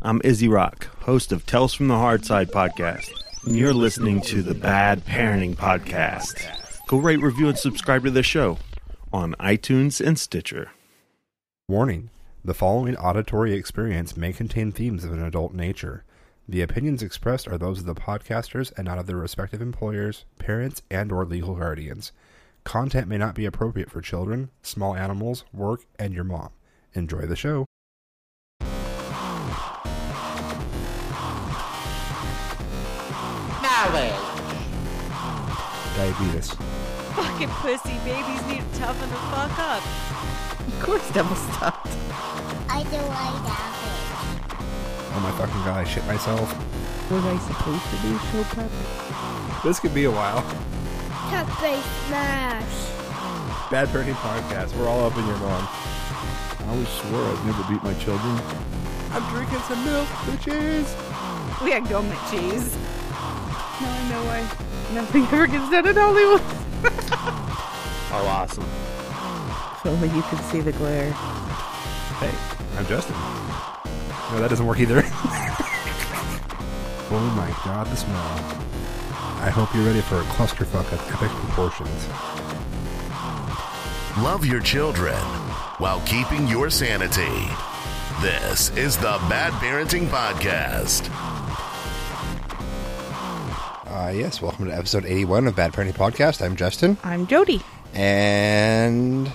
I'm Izzy Rock, host of Tales from the Hard Side podcast, and you're listening to the Bad Parenting Podcast. Go rate, review, and subscribe to the show on iTunes and Stitcher. Warning the following auditory experience may contain themes of an adult nature. The opinions expressed are those of the podcasters and not of their respective employers, parents, and or legal guardians. Content may not be appropriate for children, small animals, work, and your mom. Enjoy the show. Diabetes. Fucking pussy babies need to toughen the fuck up. Of course, double stuffed. I do like that. Oh my fucking god, I shit myself. Was I supposed to do show prep? This could be a while. Pepe smash. Bad Parenting Podcast. We're all up in your mom. I always swore I'd never beat my children. I'm drinking some milk, bitches. We had government cheese. Now I know why nothing ever gets done in Hollywood. Oh, awesome. If only you could see the glare. Hey, I'm Justin. No, that doesn't work either. oh my god, the smell. I hope you're ready for a clusterfuck of epic proportions. Love your children while keeping your sanity. This is the Bad Parenting Podcast. Uh, yes, welcome to episode 81 of Bad Parenting Podcast. I'm Justin, I'm Jody. and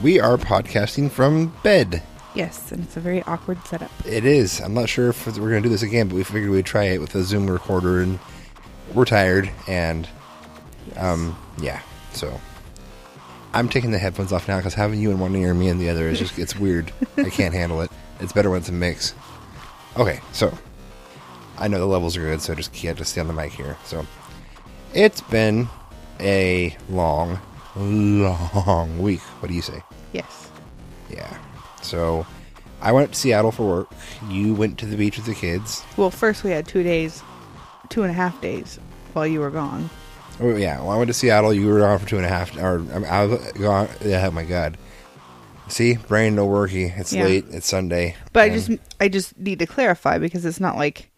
we are podcasting from bed. Yes, and it's a very awkward setup. It is. I'm not sure if we're going to do this again, but we figured we'd try it with a Zoom recorder, and we're tired, and um, yeah. So I'm taking the headphones off now because having you in one ear and me in the other is just it's weird. I can't handle it. It's better when it's a mix. Okay, so I know the levels are good, so I just can't just stay on the mic here. So it's been a long, long week. What do you say? Yes. Yeah. So I went to Seattle for work. You went to the beach with the kids. Well, first we had two days, two and a half days while you were gone. Oh yeah. Well, I went to Seattle. You were gone for two and a half. Or I'm- I was gone. Yeah. Oh my god. See, brain no worky. It's Yeah. late. It's Sunday. But I just, I just need to clarify because it's not like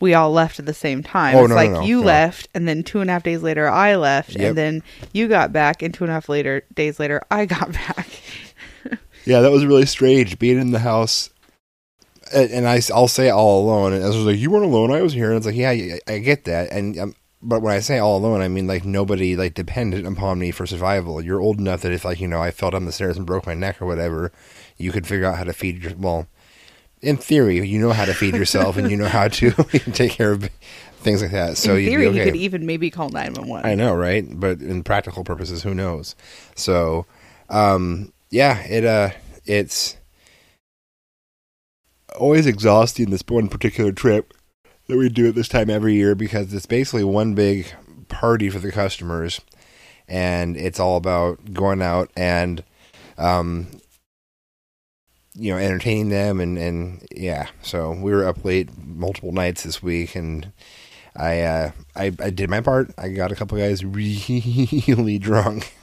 we all left at the same time. Oh, it's no, like no, you no. left, and then two and a half days later I left, Yep. and then you got back, and two and a half later days later I got back. Yeah, that was really strange being in the house. And, and I, will say all alone. And I was like, "You weren't alone. I was here." And it's like, "Yeah, I, I get that." And um, but when I say all alone, I mean like nobody like dependent upon me for survival. You're old enough that if like you know I fell down the stairs and broke my neck or whatever, you could figure out how to feed your well. In theory, you know how to feed yourself, and you know how to take care of things like that. So In theory, okay. you could even maybe call nine one one. I know, right? But in practical purposes, who knows? So, um, yeah, it uh, it's always exhausting. This one particular trip that we do at this time every year because it's basically one big party for the customers, and it's all about going out and, um, you know, entertaining them and and yeah. So we were up late multiple nights this week and. I uh, I I did my part. I got a couple guys really drunk,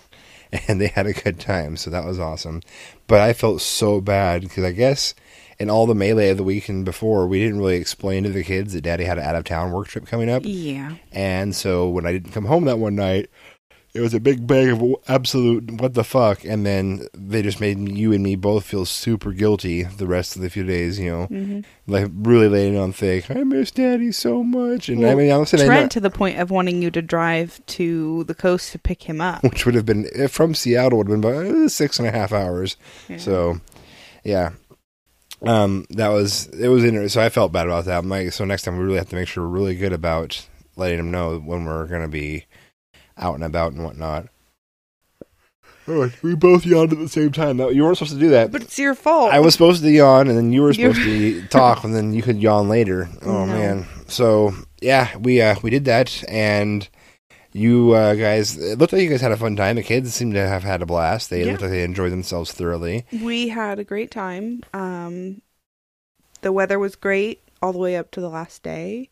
and they had a good time. So that was awesome. But I felt so bad because I guess in all the melee of the weekend before, we didn't really explain to the kids that Daddy had an out of town work trip coming up. Yeah. And so when I didn't come home that one night, it was a big bag of absolute what the fuck. And then they just made you and me both feel super guilty the rest of the few days. You know, hmm like really laying on thick. I miss Daddy so much. And I Well, mean, I'm saying I Trent know- to the point of wanting you to drive to the coast to pick him up. which would have been from Seattle would have been about eh, six and a half hours. Yeah. So, yeah, um, that was it was interesting. So I felt bad about that. I'm like, so next time we really have to make sure we're really good about letting them know when we're going to be out and about and whatnot. Oh, we both yawned at the same time. That you weren't supposed to do that. but it's your fault. I was supposed to yawn, and then you were supposed to talk, and then you could yawn later. Oh No. man! So yeah, we uh, we did that, and you uh, guys. It looked like you guys had a fun time. The kids seemed to have had a blast. They Yeah. looked like they enjoyed themselves thoroughly. We had a great time. Um, the weather was great all the way up to the last day.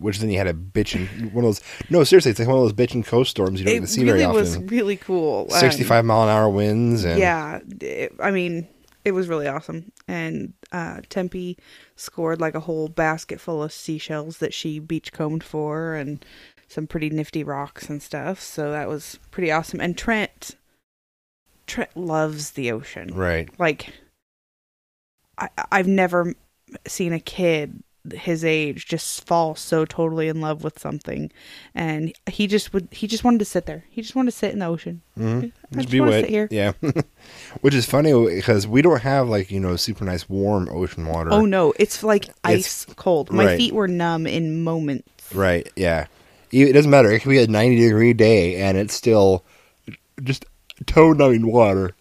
Which then you had a bitchin' one of those. No, seriously, it's like one of those bitchin' coast storms you don't it to see really very was really cool. Um, Sixty-five mile an hour winds, and yeah, it- I mean, it was really awesome. And uh, Tempe scored like a whole basket full of seashells that she beachcombed for, and some pretty nifty rocks and stuff. So that was pretty awesome. And Trent, Trent loves the ocean. Right. Like, I I've never seen a kid his age just fall so totally in love with something, and he just would he just wanted to sit there. He just wanted to sit in the ocean. Mm-hmm. I just wanna sit here. Yeah. Which is funny because we don't have like, you know, super nice warm ocean water. Oh no, it's like ice cold. My right. feet were numb in moments. Right. Yeah. It doesn't matter. It could be a 90 degree day and it's still just toe numbing water.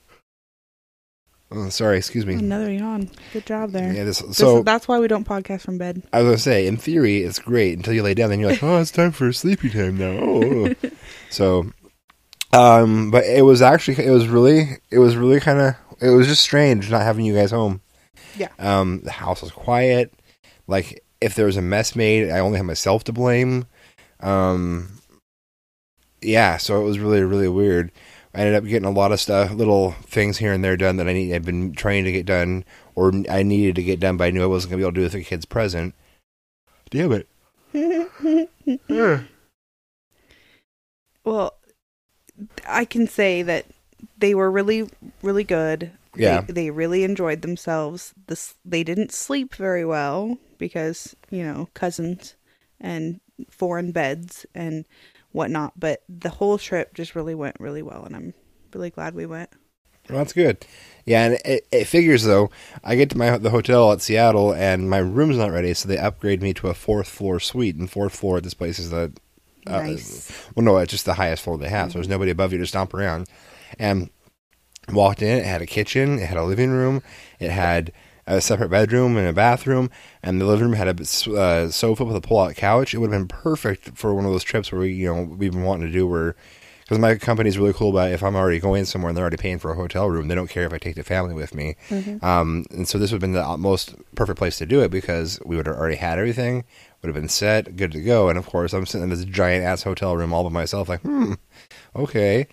Oh, sorry. Excuse me. Another yawn. Good job there. Yeah, this, This- so that's why we don't podcast from bed. I was gonna say, in theory, it's great until you lay down. Then you're like, oh, it's time for sleepy time now. Oh, oh. so, um, but it was actually, it was really, it was really kind of, it was just strange not having you guys home. Yeah. Um, the house was quiet. Like, if there was a mess made, I only had myself to blame. Um, yeah, so it was really, really weird. I ended up getting a lot of stuff, little things here and there done that I need. I've been trying to get done, or I needed to get done, but I knew I wasn't gonna be able to do it with the kids present. Damn it! Yeah. Well, I can say that they were really, really good. Yeah. They, they really enjoyed themselves. This they didn't sleep very well because you know cousins and foreign beds and whatnot. But the whole trip just really went really well, and I'm really glad we went. Well, that's good. Yeah, and it, it figures though. I get to my the hotel at Seattle, and my room's not ready, so they upgrade me to a fourth floor suite. And fourth floor at this place is the uh, Nice. well, no, it's just the highest floor they have. So there's nobody above you to stomp around. And walked in, it had a kitchen, it had a living room, it had a separate bedroom and a bathroom, and the living room had a uh, sofa with a pull-out couch. It would have been perfect for one of those trips where we, you know, we've been wanting to do where. Because my company's really cool about if I'm already going somewhere and they're already paying for a hotel room, they don't care if I take the family with me. Um, and so this would have been the most perfect place to do it because we would have already had everything, would have been set, good to go. And of course, I'm sitting in this giant ass hotel room all by myself, like, hmm, okay.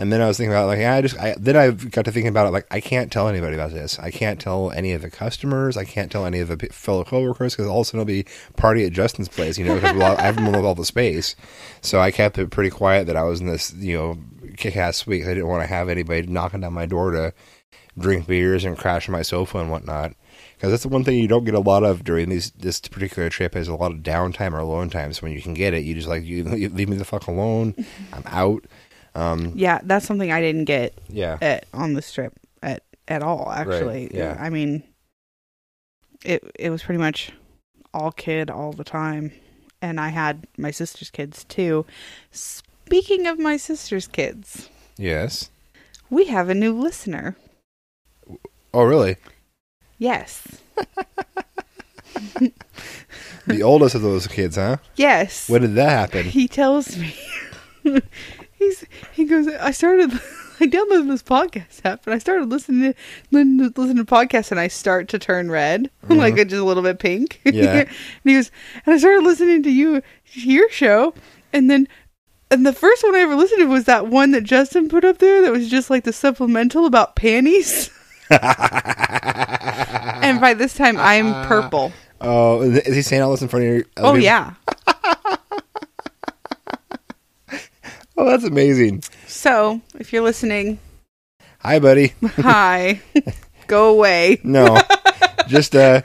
And then I was thinking about like, I just I, then I got to thinking about it like I can't tell anybody about this. I can't tell any of the customers. I can't tell any of the fellow coworkers because all of a sudden it'll be party at Justin's place, you know, because I have them with all the space. So I kept it pretty quiet that I was in this, you know, kick-ass suite. I didn't want to have anybody knocking down my door to drink beers and crash on my sofa and whatnot. Because that's the one thing you don't get a lot of during these this particular trip is a lot of downtime or alone time. So when you can get it, you just like you, you leave me the fuck alone. I'm out. Um, Yeah, that's something I didn't get yeah. at on this trip at at all. Actually, yeah. I mean, it it was pretty much all kid all the time, and I had my sister's kids too. Speaking of my sister's kids, Yes. we have a new listener. Oh, really? Yes, The oldest of those kids, huh? yes. When did that happen? he tells me he's he goes i started i downloaded this podcast app and i started listening to listening to, listening to podcasts and i start to turn red like just a little bit pink Mm-hmm. Yeah. and he goes and i started listening to you your show and then and the first one i ever listened to was that one that justin put up there that was just like the supplemental about panties and by this time i'm purple Oh, is he saying all this in front of your? oh yeah Oh, that's amazing. so if you're listening Hi, buddy. Hi. Go away. No, just uh,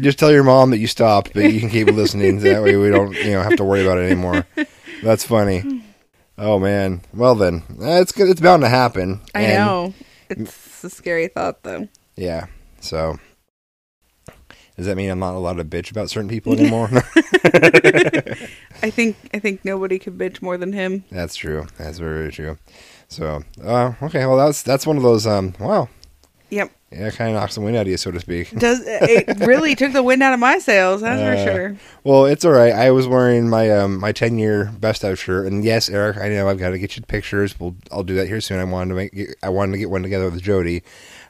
just tell your mom that you stopped, but you can keep listening. That way, we don't you know have to worry about it anymore. That's funny. Oh man. Well then, it's good. It's bound to happen. I And- know. It's a scary thought, though. Yeah. So. Does that mean I'm not allowed to bitch about certain people anymore? I think I think nobody could bitch more than him. That's true. That's very true. So, uh, okay, well, that's that's one of those. Um, wow, Yep. yeah, kind of knocks the wind out of you, so to speak. Does it really took the wind out of my sails? That's Uh, for sure. Well, it's all right. I was wearing my um my ten year best of shirt, and yes, Eric, I know I've got to get you pictures. We'll I'll do that here soon. I wanted to make I wanted to get one together with Jody,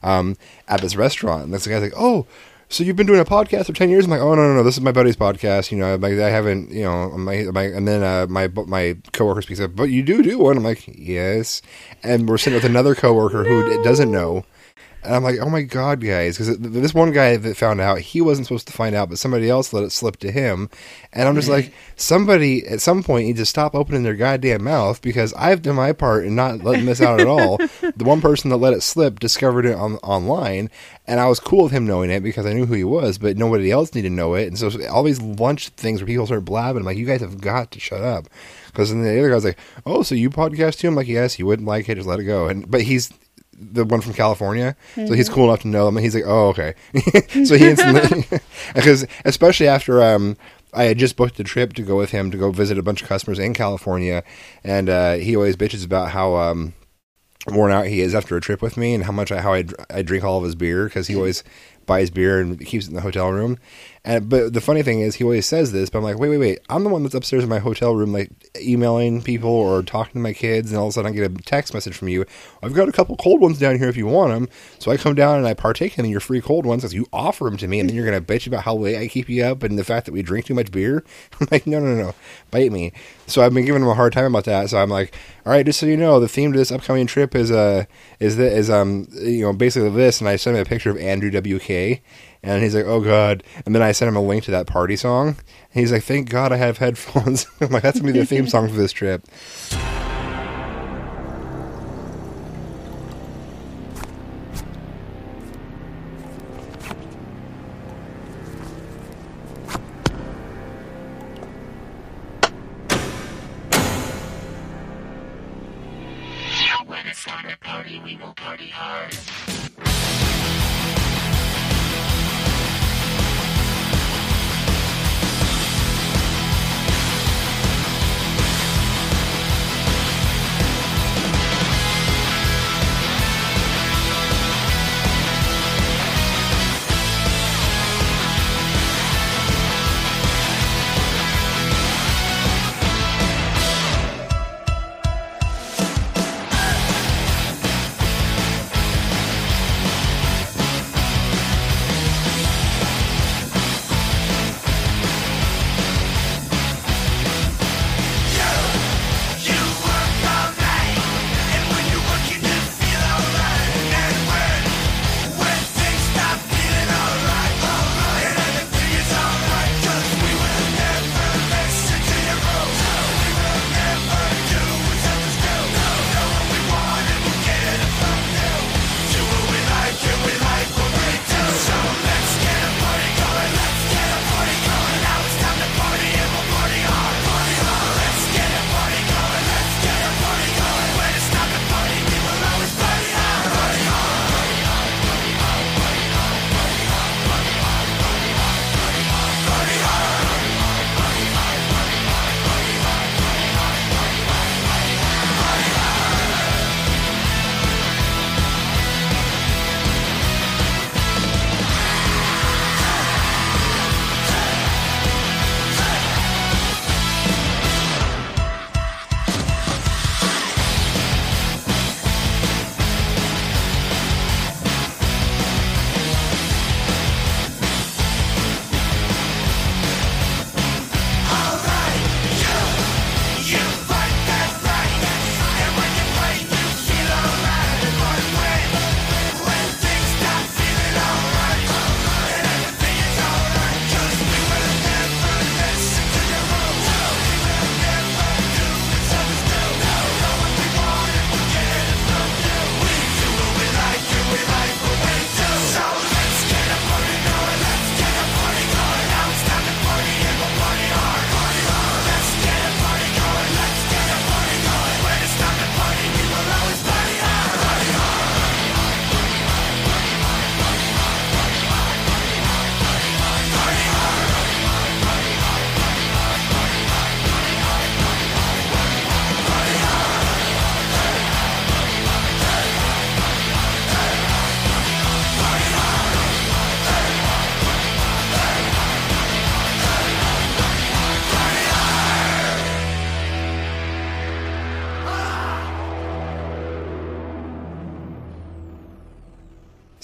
um, at this restaurant. And this guy's like, oh. So you've been doing a podcast for ten years? I'm like, oh no no no, this is my buddy's podcast. You know, I haven't, you know, my my, and then uh, my my coworker speaks up, but you do do one. I'm like, yes, and we're sitting with another coworker who doesn't know, And I'm like, oh my god, guys, because this one guy that found out he wasn't supposed to find out, but somebody else let it slip to him. And I'm just mm-hmm. like, somebody at some point needs to stop opening their goddamn mouth because I've done my part in not letting this out at all. the one person that let it slip discovered it on online, and I was cool with him knowing it because I knew who he was, but nobody else needed to know it. And so all these lunch things where people start blabbing, I'm like, you guys have got to shut up. Because then the other guy's like, oh, so you podcast too? I'm like, yes, you wouldn't like it, just let it go. And but he's the one from California, so he's cool enough to know them. And he's like, oh, okay. so he instantly, because especially after um, I had just booked a trip to go with him to go visit a bunch of customers in California, and uh, he always bitches about how um, worn out he is after a trip with me and how much I how I, I drink all of his beer because he always buys beer and keeps it in the hotel room. And but the funny thing is, he always says this, but I'm like, wait, wait, wait. I'm the one that's upstairs in my hotel room, like emailing people or talking to my kids, and all of a sudden I get a text message from you. I've got a couple cold ones down here if you want them. So I come down and I partake in your free cold ones because you offer them to me, and then you're gonna bitch about how late I keep you up and the fact that we drink too much beer. I'm like, no, no, no, bite me. So I've been giving him a hard time about that. So I'm like, all right, just so you know, the theme to this upcoming trip is uh is that is um you know basically this, and I sent him a picture of Andrew WK. And he's like, "Oh God!" And then I sent him a link to that party song. And he's like, "Thank God I have headphones." I'm like, "That's gonna be the theme song for this trip."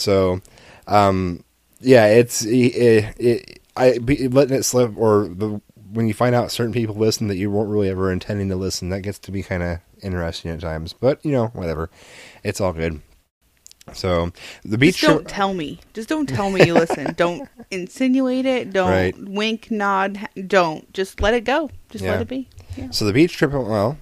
So, um, yeah, it's it, it, I be, letting it slip, or the when you find out certain people listen that you weren't really ever intending to listen, that gets to be kind of interesting at times. But you know, whatever, it's all good. So the beach Just don't tell me. Just don't tell me you listen. Don't insinuate it. Don't Right. wink, nod. Don't. Just let it go. Just Yeah. let it be. Yeah. So the beach trip went well.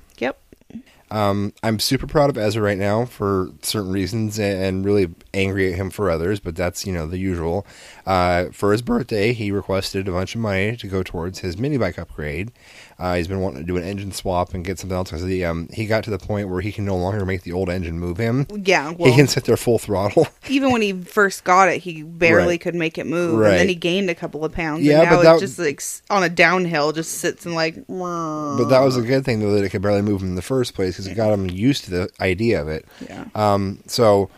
Um, I'm super proud of Ezra right now for certain reasons, and, and really angry at him for others. But that's you know the usual. Uh, for his birthday, he requested a bunch of money to go towards his mini bike upgrade. Uh, he's been wanting to do an engine swap and get something else because he um, he got to the point where he can no longer make the old engine move him. Yeah. Well, he can sit there full throttle. even when he first got it, he barely Right. could make it move, Right. and then he gained a couple of pounds. Yeah, and now but that- just like on a downhill, just sits and like. But that was a good thing though that it could barely move him in the first place because it got him used to the idea of it. Yeah. Um. So,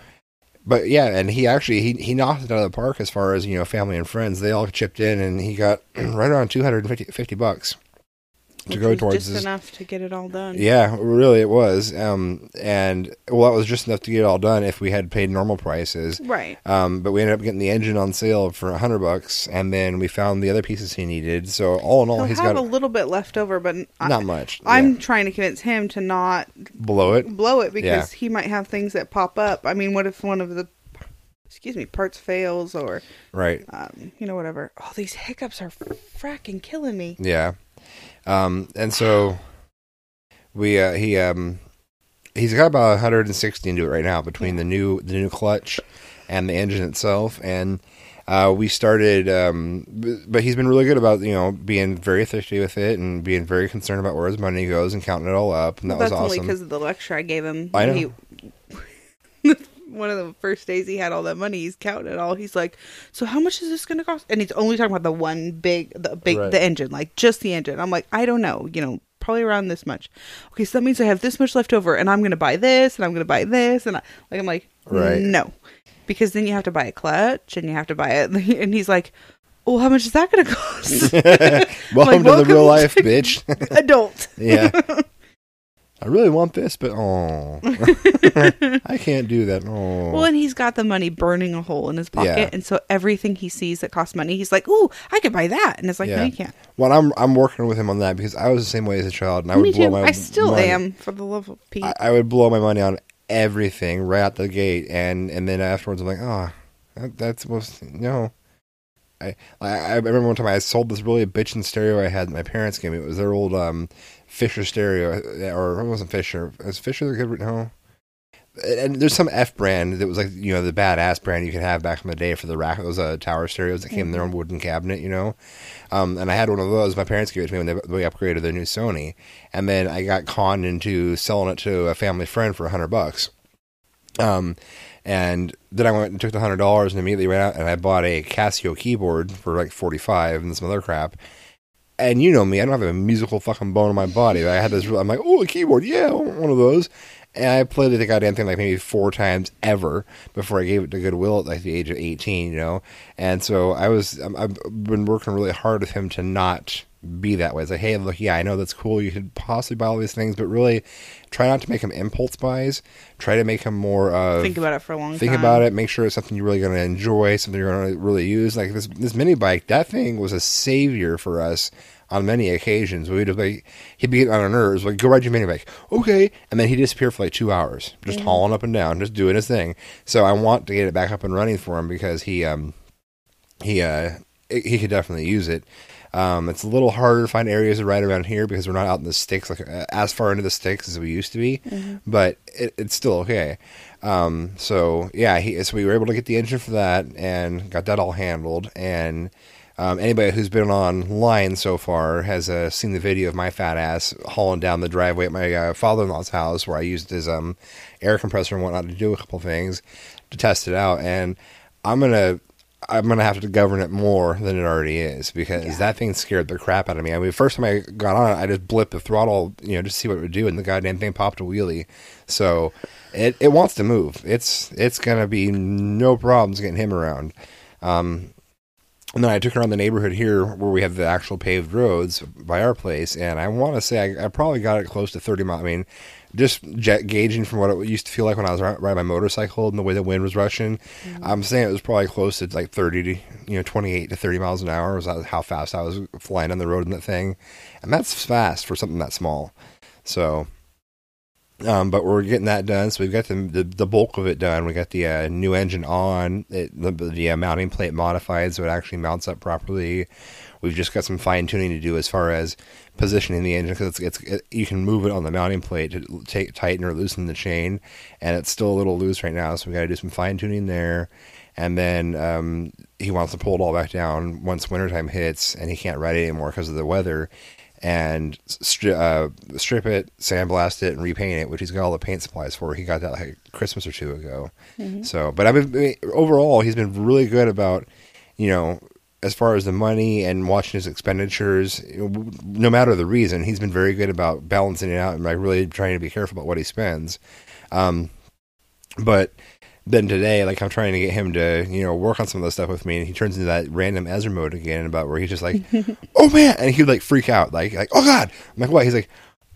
but yeah, and he actually he he knocked it out of the park as far as you know family and friends. They all chipped in, and he got right around 250 50 bucks to Which go towards just enough to get it all done. Yeah, really, it was. Um, and well, that was just enough to get it all done if we had paid normal prices. Right. Um, but we ended up getting the engine on sale for a hundred bucks, and then we found the other pieces he needed. So all in all, He'll he's have got a little bit left over, but I, not much. I'm Yeah. trying to convince him to not blow it. blow it because Yeah. he might have things that pop up. I mean, what if one of the excuse me parts fails or Right. um, you know whatever? Oh, these hiccups are fracking killing me. Yeah. Um, and so we uh, he um he's got about 160 into it right now between the new the new clutch and the engine itself and uh, we started um, but he's been really good about you know being very thrifty with it and being very concerned about where his money goes and counting it all up and that Well, was awesome because of the lecture I gave him. I know. He, one of the first days he had all that money, he's counting it all. He's like, "So how much is this going to cost?" And he's only talking about the one big, the big, Right. the engine, like just the engine. I'm like, I don't know, you know, probably around this much. Okay, so that means I have this much left over, and I'm going to buy this, and I'm going to buy this, and I, like I'm like, Right. no, because then you have to buy a clutch, and you have to buy it, and he's like. Well, how much is that going to cost? welcome to welcome the real life to- bitch Adult. yeah I really want this but oh I can't do that oh Well, and he's got the money burning a hole in his pocket, Yeah. and so everything he sees that costs money, he's like, "Ooh, I could buy that," and it's like, Yeah. "No, you can't." Well, I'm I'm working with him on that because I was the same way as a child, and I would Me blow too. my. I still money. am, for the love of Pete. I, I would blow my money on everything right out the gate, and and then afterwards I'm like, oh, that, that's to, no. I, I I remember one time I sold this really bitchin' stereo I had my parents gave me. It was their old um Fisher stereo, or it wasn't Fisher. Was Fisher the good? No. And there's some F brand that was like you know the badass brand you could have back in the day for the rack. Those uh, tower stereos that came in their own wooden cabinet, you know. Um, and I had one of those. My parents gave it to me when they, they upgraded their new Sony, and then I got conned into selling it to a family friend for a hundred bucks. Um, and then I went and took the hundred dollars and immediately ran out and I bought a Casio keyboard for like forty five and some other crap. And you know me, I don't have a musical fucking bone in my body. I had this. I'm like, oh, a keyboard, yeah, one of those. And I played the goddamn thing like maybe four times ever before I gave it to Goodwill at like the age of 18, you know. And so I was, I've been working really hard with him to not be that way. It's like, hey, look, yeah, I know that's cool. You could possibly buy all these things, but really try not to make him impulse buys. Try to make him more of Think about it for a long time. think time. about it. Make sure it's something you're really going to enjoy, something you're going to really use. Like this this mini bike, that thing was a savior for us on many occasions. We'd like he'd be getting on our nerves, like go ride your mini bike, okay, and then he'd disappear for like two hours, just hauling up and down, just doing his thing. So I want to get it back up and running for him because he um he uh he could definitely use it. Um, it's a little harder to find areas to ride around here because we're not out in the sticks like uh, as far into the sticks as we used to be, but it, it's still okay. Um, so yeah, he, so we were able to get the engine for that and got that all handled. And um, anybody who's been online so far has uh, seen the video of my fat ass hauling down the driveway at my uh, father-in-law's house where I used his um, air compressor and whatnot to do a couple things to test it out. And I'm gonna I'm gonna have to govern it more than it already is because that thing scared the crap out of me. I mean, first time I got on it, I just blipped the throttle, you know, just to see what it would do, and the goddamn thing popped a wheelie. So it it wants to move. It's it's gonna be no problems getting him around. Um, and then I took around the neighborhood here where we have the actual paved roads by our place, and I want to say I, I probably got it close to 30 miles. I mean, just jet gauging from what it used to feel like when I was riding my motorcycle and the way the wind was rushing, I'm saying it was probably close to like 30 to, you know, 28 to 30 miles an hour was how fast I was flying on the road in that thing. And that's fast for something that small. So, Um, but we're getting that done, so we've got the the, the bulk of it done. We got the uh, new engine on, it, the the uh, mounting plate modified so it actually mounts up properly. We've just got some fine tuning to do as far as positioning the engine because it's, it's it, you can move it on the mounting plate to take, tighten or loosen the chain, and it's still a little loose right now. So we got to do some fine tuning there, and then um, he wants to pull it all back down once wintertime hits, and he can't ride it anymore because of the weather. And stri- uh, strip it, sandblast it, and repaint it, which he's got all the paint supplies for. He got that like Christmas or two ago. So, but I've been overall, he's been really good about, you know, as far as the money and watching his expenditures, no matter the reason, he's been very good about balancing it out and like really trying to be careful about what he spends. Um, but then today, like I'm trying to get him to, you know, work on some of the stuff with me, and he turns into that random Ezra mode again, about where he's just like, "Oh man," and he would like freak out, like, like, "Oh god!" I'm like, "What?" He's like,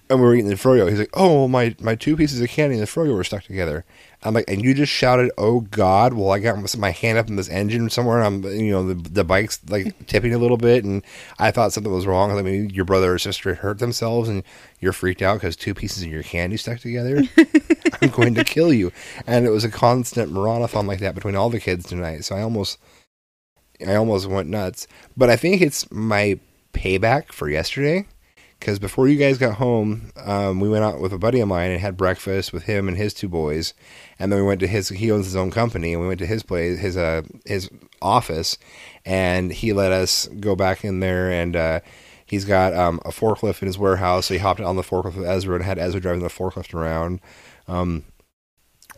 and we were eating the froyo. He's like, "Oh, my my two pieces of candy and the froyo were stuck together." I'm like, and you just shouted, "Oh God!" Well, I got my hand up in this engine somewhere. And I'm, you know, the the bike's like tipping a little bit, and I thought something was wrong. I mean, your brother or sister hurt themselves, and you're freaked out because two pieces of your candy stuck together. I'm going to kill you. And it was a constant marathon like that between all the kids tonight. So I almost, I almost went nuts. But I think it's my payback for yesterday because before you guys got home, um, we went out with a buddy of mine and had breakfast with him and his two boys, and then we went to his. He owns his own company, and we went to his place, his uh, his office, and he let us go back in there, and uh, he's got um, a forklift in his warehouse, so he hopped on the forklift with Ezra and had Ezra driving the forklift around. Um,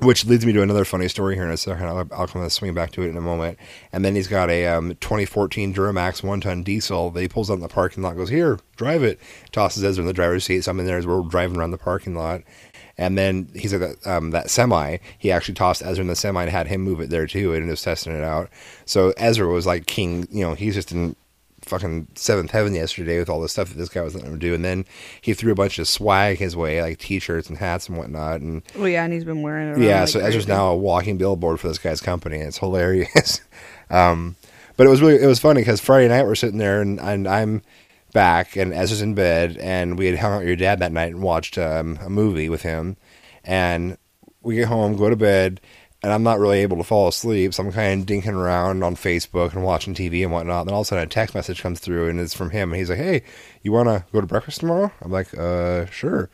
which leads me to another funny story here in a second. I'll, I'll come and swing back to it in a moment. And then he's got a um, 2014 Duramax one ton diesel that he pulls out in the parking lot, goes, Here, drive it. Tosses Ezra in the driver's seat. So I'm in there as we're driving around the parking lot. And then he's like that, um, that semi. He actually tossed Ezra in the semi and had him move it there too and was testing it out. So Ezra was like king, you know, he's just in fucking seventh heaven yesterday with all the stuff that this guy was letting him do. And then he threw a bunch of swag his way, like t shirts and hats and whatnot. And Well, yeah, and he's been wearing it. Yeah, like so Ezra's now a walking billboard for this guy's company. And it's hilarious. um, but it was really it was funny because Friday night we're sitting there and, and I'm back and Ezra's in bed and we had hung out with your dad that night and watched um, a movie with him. And we get home, go to bed, and I'm not really able to fall asleep. So I'm kind of dinking around on Facebook and watching TV and whatnot. Then all of a sudden a text message comes through and it's from him. And he's like, Hey, you want to go to breakfast tomorrow? I'm like, Uh, sure.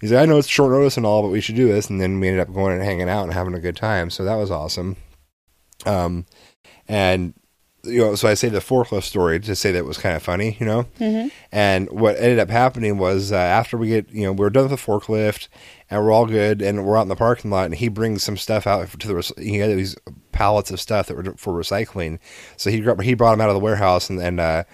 He's like, I know it's short notice and all, but we should do this. And then we ended up going and hanging out and having a good time. So that was awesome. Um, and you know, so I say the forklift story to say that it was kind of funny, you know. Mm-hmm. And what ended up happening was uh, after we get, you know, we are done with the forklift, and we're all good, and we're out in the parking lot, and he brings some stuff out to the. He had these pallets of stuff that were for recycling, so he he brought them out of the warehouse and and uh,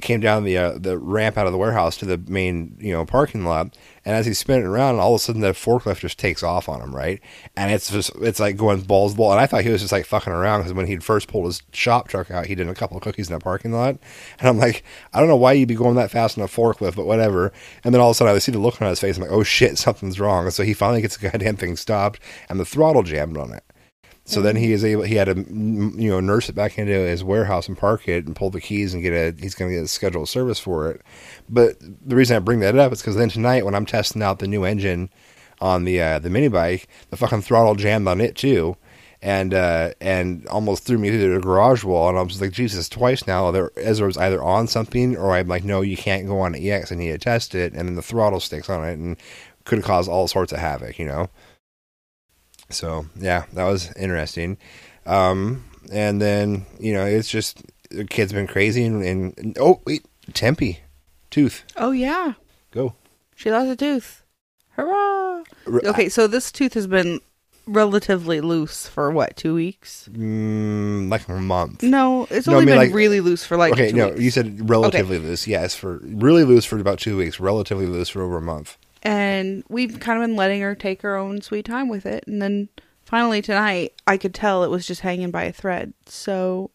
came down the uh, the ramp out of the warehouse to the main you know parking lot. And as he's spinning around, all of a sudden the forklift just takes off on him, right? And it's just it's like going balls wall. And I thought he was just like fucking around because when he'd first pulled his shop truck out, he did a couple of cookies in the parking lot. And I'm like, I don't know why you'd be going that fast on a forklift, but whatever. And then all of a sudden I see the look on his face. I'm like, oh shit, something's wrong. So he finally gets the goddamn thing stopped, and the throttle jammed on it. So then he is able. He had to, you know, nurse it back into his warehouse and park it and pull the keys and get a. He's going to get a scheduled service for it. But the reason I bring that up is because then tonight when I'm testing out the new engine on the uh, the mini bike, the fucking throttle jammed on it too, and uh, and almost threw me through the garage wall. And I was like, Jesus, twice now. Ezra was either on something or I'm like, no, you can't go on 'cause I need to test it. And then the throttle sticks on it and could have caused all sorts of havoc, you know. So yeah, that was interesting. Um, and then you know, it's just the kid's been crazy and, and, oh wait, Tempe, tooth, Oh yeah, go. she lost a tooth. Hurrah! Okay, so this tooth has been relatively loose for what two weeks? Mm, like a month. No, it's No, I only mean, been like- really loose for like okay, two no, weeks. you said relatively loose. Yes, for really loose for about two weeks. Relatively loose for over a month. And we've kind of been letting her take her own sweet time with it and then finally tonight i could tell it was just hanging by a thread so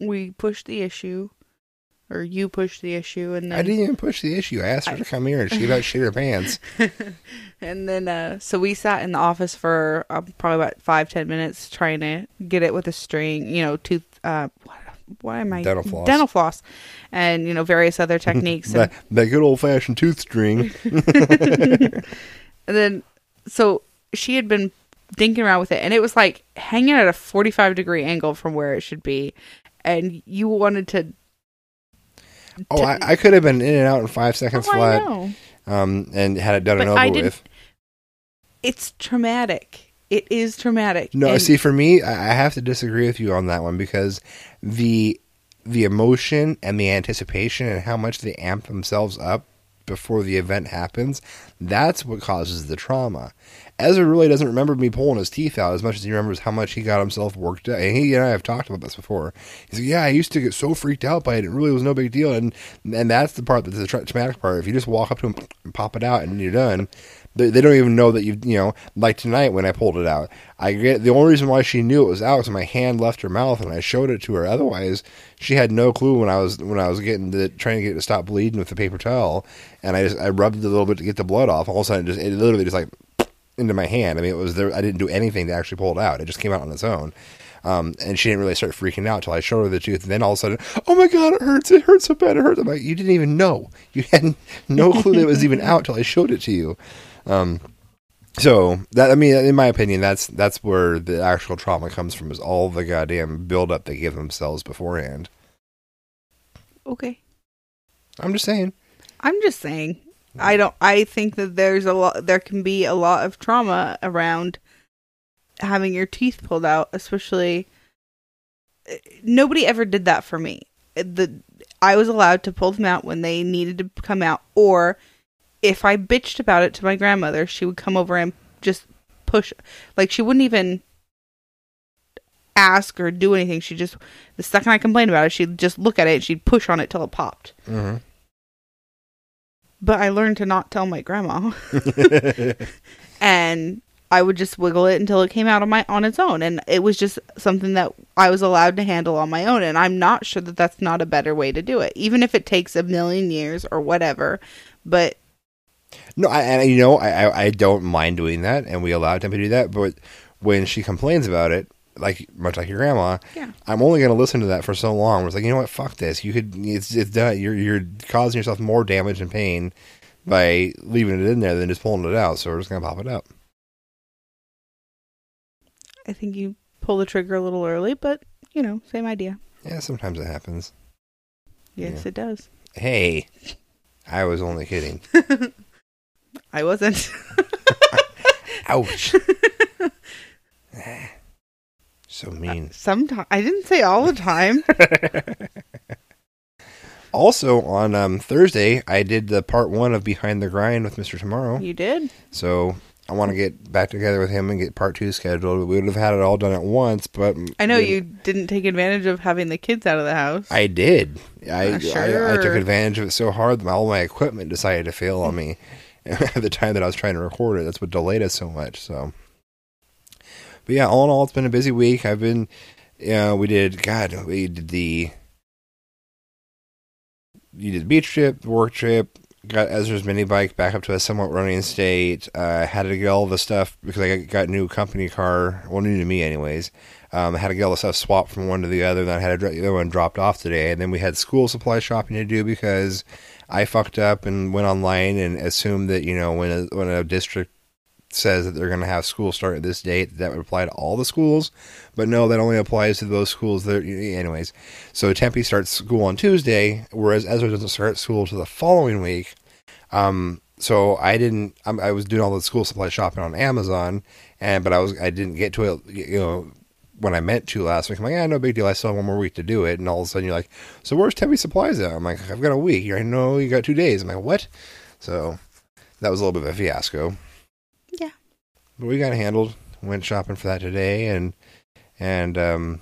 we pushed the issue or you pushed the issue and then I didn't even push the issue. I asked her to come here, and she about shit her pants. and then uh so we sat in the office for uh, probably about five ten minutes trying to get it with a string you know tooth uh what, why am i Dental floss. dental floss and you know various other techniques and that, that good old fashioned tooth string. And then so she had been dinking around with it, and it was like hanging at a forty-five degree angle from where it should be, and you wanted to. Oh, I, I could have been in and out in five seconds Oh, flat, um, and had it done But and over I didn't- with. It's traumatic. It is traumatic. No, And- see, for me, I I have to disagree with you on that one because the the emotion and the anticipation and how much they amp themselves up before the event happens, that's what causes the trauma. Ezra really doesn't remember me pulling his teeth out as much as he remembers how much he got himself worked up. And he and I have talked about this before. He's like, "Yeah, I used to get so freaked out by it; it really was no big deal." And and that's the part that's the traumatic part. If you just walk up to him and pop it out and you're done, they, they don't even know that you you know. Like tonight when I pulled it out, I get the only reason why she knew it was out was my hand left her mouth and I showed it to her. Otherwise, she had no clue when I was when I was getting the trying to get it to stop bleeding with the paper towel, and I just I rubbed it a little bit to get the blood off. All of a sudden, it just it literally just like into my hand. I mean, it was there. I didn't do anything to actually pull it out. It just came out on its own. Um, and she didn't really start freaking out until I showed her the tooth. And then all of a sudden, oh my god, it hurts! It hurts so bad! It hurts! I'm like, you didn't even know. You had no clue that it was even out till I showed it to you. Um, so that I mean, in my opinion, that's that's where the actual trauma comes from. Is all the goddamn build up they give themselves beforehand. okay. I'm just saying. I'm just saying. I don't. I think that there's a lot. There can be a lot of trauma around having your teeth pulled out, especially. eh, Nobody ever did that for me. Eh, The I was allowed to pull them out when they needed to come out, or if I bitched about it to my grandmother, she would come over and just push. Like she wouldn't even ask or do anything. She just the second I complained about it, she'd just look at it and she'd push on it till it popped. Mm-hmm. But I learned to not tell my grandma. and I would just wiggle it until it came out on my on its own and it was just something that I was allowed to handle on my own and I'm not sure that that's not a better way to do it even if it takes a million years or whatever but No, I, and you know, I, I I don't mind doing that, and we allow Tempe to do that. But when she complains about it, like much like your grandma, Yeah. I'm only going to listen to that for so long. It's like you know what, fuck this. You could, it's it's done. You're you're causing yourself more damage and pain by leaving it in there than just pulling it out. So we're just going to pop it up. I think you pull the trigger a little early but you know same idea Yeah, sometimes it happens. yes Yeah. it does Hey, I was only kidding. I wasn't Ouch. so mean. sometimes I didn't say all the time Also on um, Thursday, I did the part one of Behind the Grind with Mr. Tomorrow. you did So I want to get back together with him and get part two scheduled. We would have had it all done at once, but I know you didn't take advantage of having the kids out of the house I did. I, Uh, I I took advantage of it so hard that all my equipment decided to fail on me at the time that I was trying to record it. That's what delayed us so much. So, but yeah, all in all, it's been a busy week. I've been, you know, we did. God, we did the. You did the beach trip, the work trip, got Ezra's mini bike back up to a somewhat running state. Uh, had to get all the stuff because I got, a new company car. Well, new to me, anyways. Um, I had to get all the stuff swapped from one to the other. Then I had the other one dropped off today, and then we had school supply shopping to do because I fucked up and went online and assumed that you know when a, when a district says that they're going to have school start at this date, that would apply to all the schools. But no, that only applies to those schools that, anyways. So Tempe starts school on Tuesday, whereas Ezra doesn't start school till the following week. Um, so I didn't. I was doing all the school supply shopping on Amazon, and but I was I didn't get to it. You know. When I meant to last week, I'm like, yeah, no big deal. I still have one more week to do it. And all of a sudden, you're like, so where's Tempe supplies at? I'm like, I've got a week. You're like, no, you got two days. I'm like, what? So that was a little bit of a fiasco. Yeah. But we got it handled. Went shopping for that today, and and um,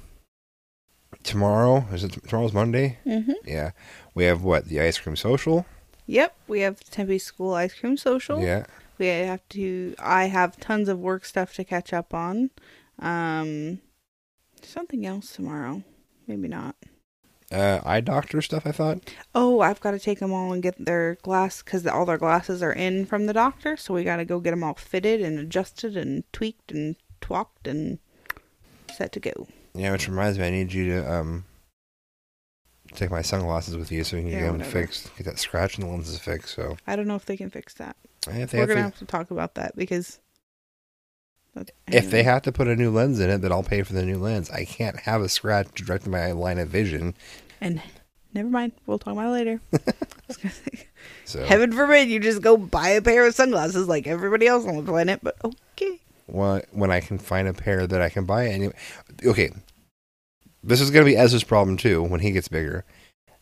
tomorrow is it tomorrow's Monday? mm-hmm. Yeah, we have what the ice cream social. Yep, we have the Tempe School Ice Cream Social. Yeah, We have to. I have tons of work stuff to catch up on. Um, something else tomorrow. Maybe not. uh, eye doctor stuff. I thought. Oh, I've got to take them all and get their glass because all their glasses are in from the doctor. So we got to go get them all fitted and adjusted and tweaked and twacked and set to go. Yeah, which reminds me, I need you to um take my sunglasses with you so we can Yeah, get them whatever. fixed, get that scratch in the lenses fixed. So I don't know if they can fix that. We're gonna to, have to talk about that because If they have to put a new lens in it, then I'll pay for the new lens. I can't have a scratch directly my line of vision. and never mind, we'll talk about it later. So Heaven forbid you just go buy a pair of sunglasses like everybody else on the planet, but okay. when, when I can find a pair that I can buy anyway. Okay, this is going to be Ezra's problem too when he gets bigger.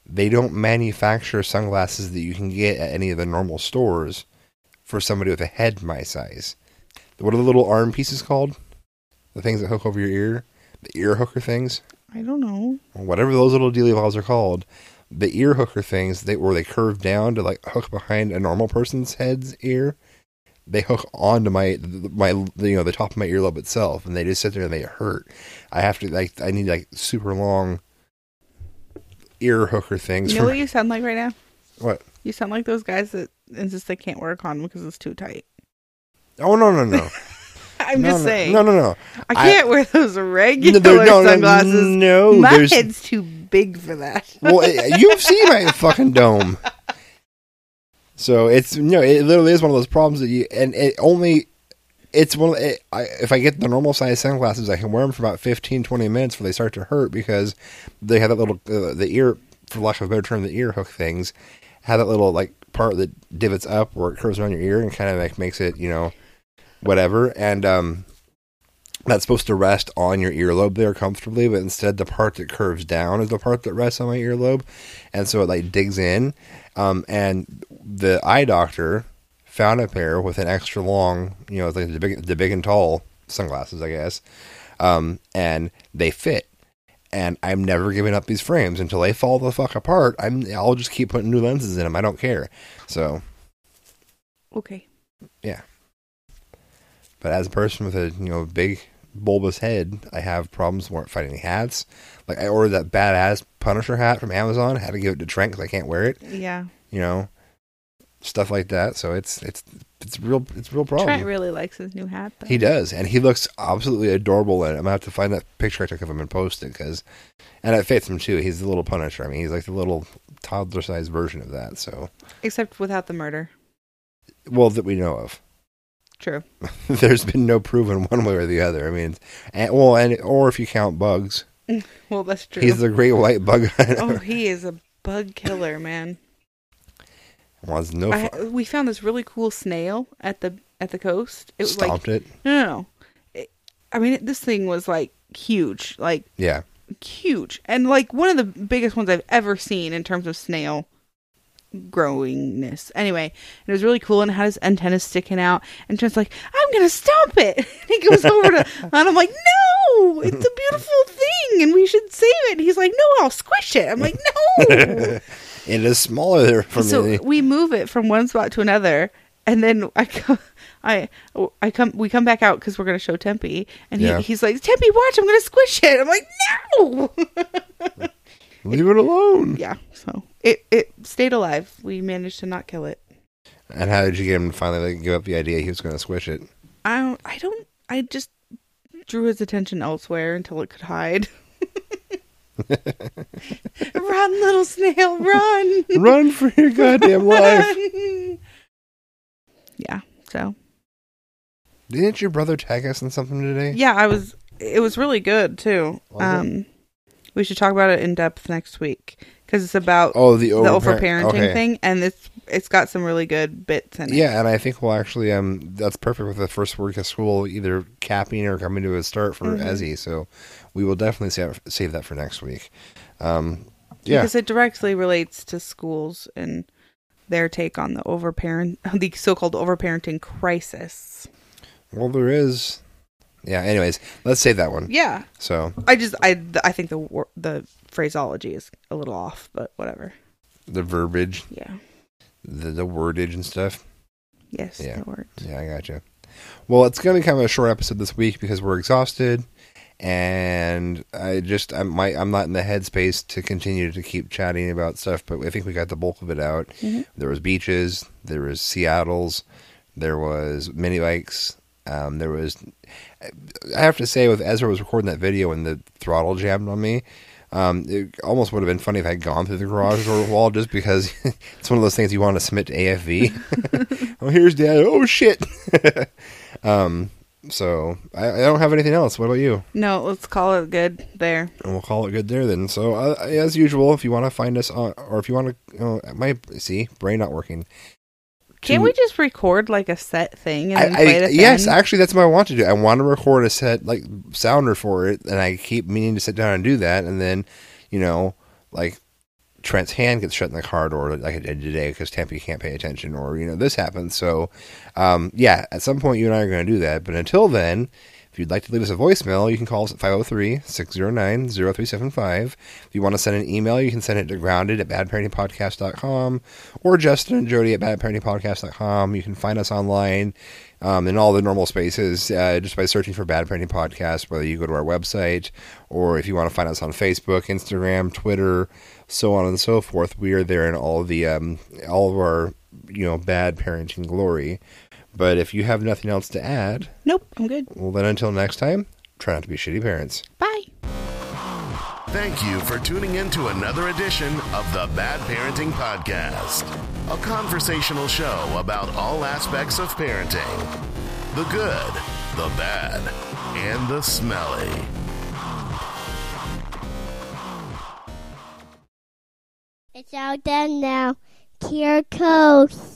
They don't manufacture sunglasses that you can get at any of the normal stores for somebody with a head my size. What are the little arm pieces called? The things that hook over your ear? The ear hooker things? I don't know. Whatever those little dealy balls are called. The ear hooker things, they where they curve down to like hook behind a normal person's head's ear. They hook onto my my you know the top of my earlobe itself, and they just sit there and they hurt. I have to like I need like super long ear hooker things. You know for- what you sound like right now? what? You sound like those guys that insist they can't wear a condom because it's too tight. Oh no no no! I'm no, just no, saying. No no no. I can't wear those No, regular no, no, sunglasses. no, My there's- head's too big for that. well, you've seen my fucking dome. So it's you know it literally is one of those problems that you and it only it's one it, I, if I get the normal size sunglasses I can wear them for about 15 20 minutes before they start to hurt because they have that little uh, the ear for lack of a better term the ear hook things have that little like part that divots up where it curves around your ear and kind of like makes it you know whatever and um that's supposed to rest on your earlobe there comfortably, but instead the part that curves down is the part that rests on my earlobe, and so it like digs in. Um, and the eye doctor found a pair with an extra long, you know, like the big, the big and tall sunglasses, I guess, um, and they fit. And I'm never giving up these frames until they fall the fuck apart. I'm, I'll just keep putting new lenses in them. I don't care. So, Okay. But as a person with a you know big bulbous head, I have problems weren't finding hats. Like I ordered that badass Punisher hat from Amazon. had to give it to Trent because I can't wear it. Yeah. You know, stuff like that. So it's it's it's real it's real problem. Trent really likes his new hat. Though. he does, and he looks absolutely adorable in it. I'm gonna have to find that picture I took of him and post it because, and it fits him too. He's the little Punisher. I mean, he's like the little toddler-sized version of that. So, Except without the murder. well, that we know of. True. There's been no proven one way or the other. I mean, and, well, and or if you count bugs, Well, that's true. he's the great white bug oh, hunter. oh, he is a bug killer, man. was no I, we found this really cool snail at the at the coast. It was like Stomped it. no, no, no. It, I mean, this thing was like huge, like Yeah, huge, and like one of the biggest ones I've ever seen in terms of snail growingness. Anyway, and it was really cool, and had his antennas sticking out, and Trent's like, "I'm gonna stomp it." And he goes over to, and I'm like, "No, it's a beautiful thing, and we should save it." And he's like, "No, I'll squish it." I'm like, "No." it is smaller there for so me. we move it from one spot to another, and then I come, I, I come, we come back out because we're gonna show Tempe, and he, Yeah. he's like, "Tempe, watch, I'm gonna squish it." I'm like, "No." Leave it alone. yeah. So it it stayed alive. We managed to not kill it. And how did you get him to finally like, give up the idea he was going to squish it? I don't. I don't. I just drew his attention elsewhere until it could hide. run, little snail, run! Run for your goddamn life! Yeah. So Didn't your brother tag us in something today? yeah, I was. It was really good too. Was it? um, we should talk about it in depth next week because it's about Oh, the the over over parenting thing, and it's it's got some really good bits in it. Yeah, and I think we'll actually um that's perfect with the first week of school either capping or coming to a start for Mhm. Ezzy. So we will definitely save save that for next week. Um, yeah, because it directly relates to schools and their take on the overparent, the so-called overparenting crisis. well there is. Yeah. Anyways, let's save that one. Yeah, So I just I I think the the phraseology is a little off, but whatever. the verbiage, Yeah. the the wordage and stuff. Yes. Yeah. The words. Yeah, I gotcha. Well, it's going to be kind of a short episode this week because we're exhausted, and I just I'm my I'm not in the headspace to continue to keep chatting about stuff. But I think we got the bulk of it out. Mhm. There was beaches, there was Seattle's, there was mini bikes, um, there was. I have to say, with Ezra was recording that video and the throttle jammed on me. Um, it almost would have been funny if I had gone through the garage door wall just because it's one of those things you want to submit to AFV. oh, here's dad. Oh shit. um, So I, I don't have anything else. What about you? No, let's call it good there. And we'll call it good there then. So uh, as usual, if you want to find us on, or if you want to, uh, my see brain not working. Can't we just record like a set thing and I, play it I, yes, actually, that's what I want to do. I want to record a set like sounder for it, and I keep meaning to sit down and do that. And then, you know, like Trent's hand gets shut in the car door like it did today because Tempe can't pay attention, or you know, this happens. So, um, yeah, at some point, you and I are going to do that. But until then. If you'd like to leave us a voicemail, you can call us at 503 609 0375. If you want to send an email, you can send it to grounded at badparentingpodcast.com or Justin and Jody at badparentingpodcast.com. You can find us online um, in all the normal spaces uh, just by searching for Bad Parenting Podcast, whether you go to our website or if you want to find us on Facebook, Instagram, Twitter, so on and so forth. We are there in all the um, all of our you know bad parenting glory. But if you have nothing else to add, Nope, I'm good. well then until next time, try not to be shitty parents. Bye. Thank you for tuning in to another edition of the Bad Parenting Podcast, a conversational show about all aspects of parenting the good, the bad, and the smelly. It's all done now. Here goes.